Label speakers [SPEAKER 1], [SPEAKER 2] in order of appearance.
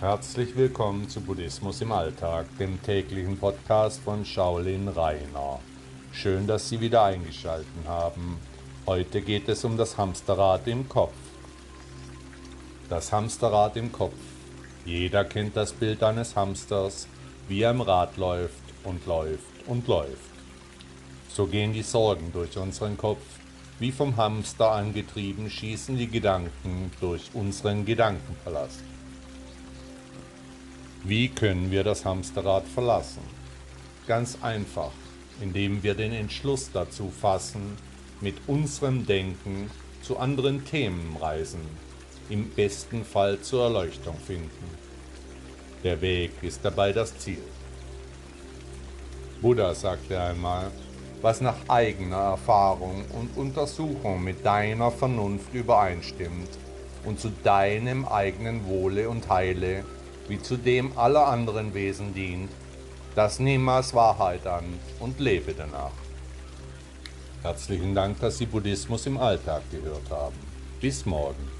[SPEAKER 1] Herzlich willkommen zu Buddhismus im Alltag, dem täglichen Podcast von Shaolin Rainer. Schön, dass Sie wieder eingeschaltet haben. Heute geht es um das Hamsterrad im Kopf. Das Hamsterrad im Kopf. Jeder kennt das Bild eines Hamsters, wie er im Rad läuft und läuft und läuft. So gehen die Sorgen durch unseren Kopf. Wie vom Hamster angetrieben schießen die Gedanken durch unseren Gedankenpalast. Wie können wir das Hamsterrad verlassen? Ganz einfach, indem wir den Entschluss dazu fassen, mit unserem Denken zu anderen Themen reisen, im besten Fall zur Erleuchtung finden. Der Weg ist dabei das Ziel. Buddha sagte einmal, was nach eigener Erfahrung und Untersuchung mit deiner Vernunft übereinstimmt und zu deinem eigenen Wohle und Heile wie zu dem aller anderen Wesen dient, das nehme als Wahrheit an und lebe danach. Herzlichen Dank, dass Sie Buddhismus im Alltag gehört haben. Bis morgen.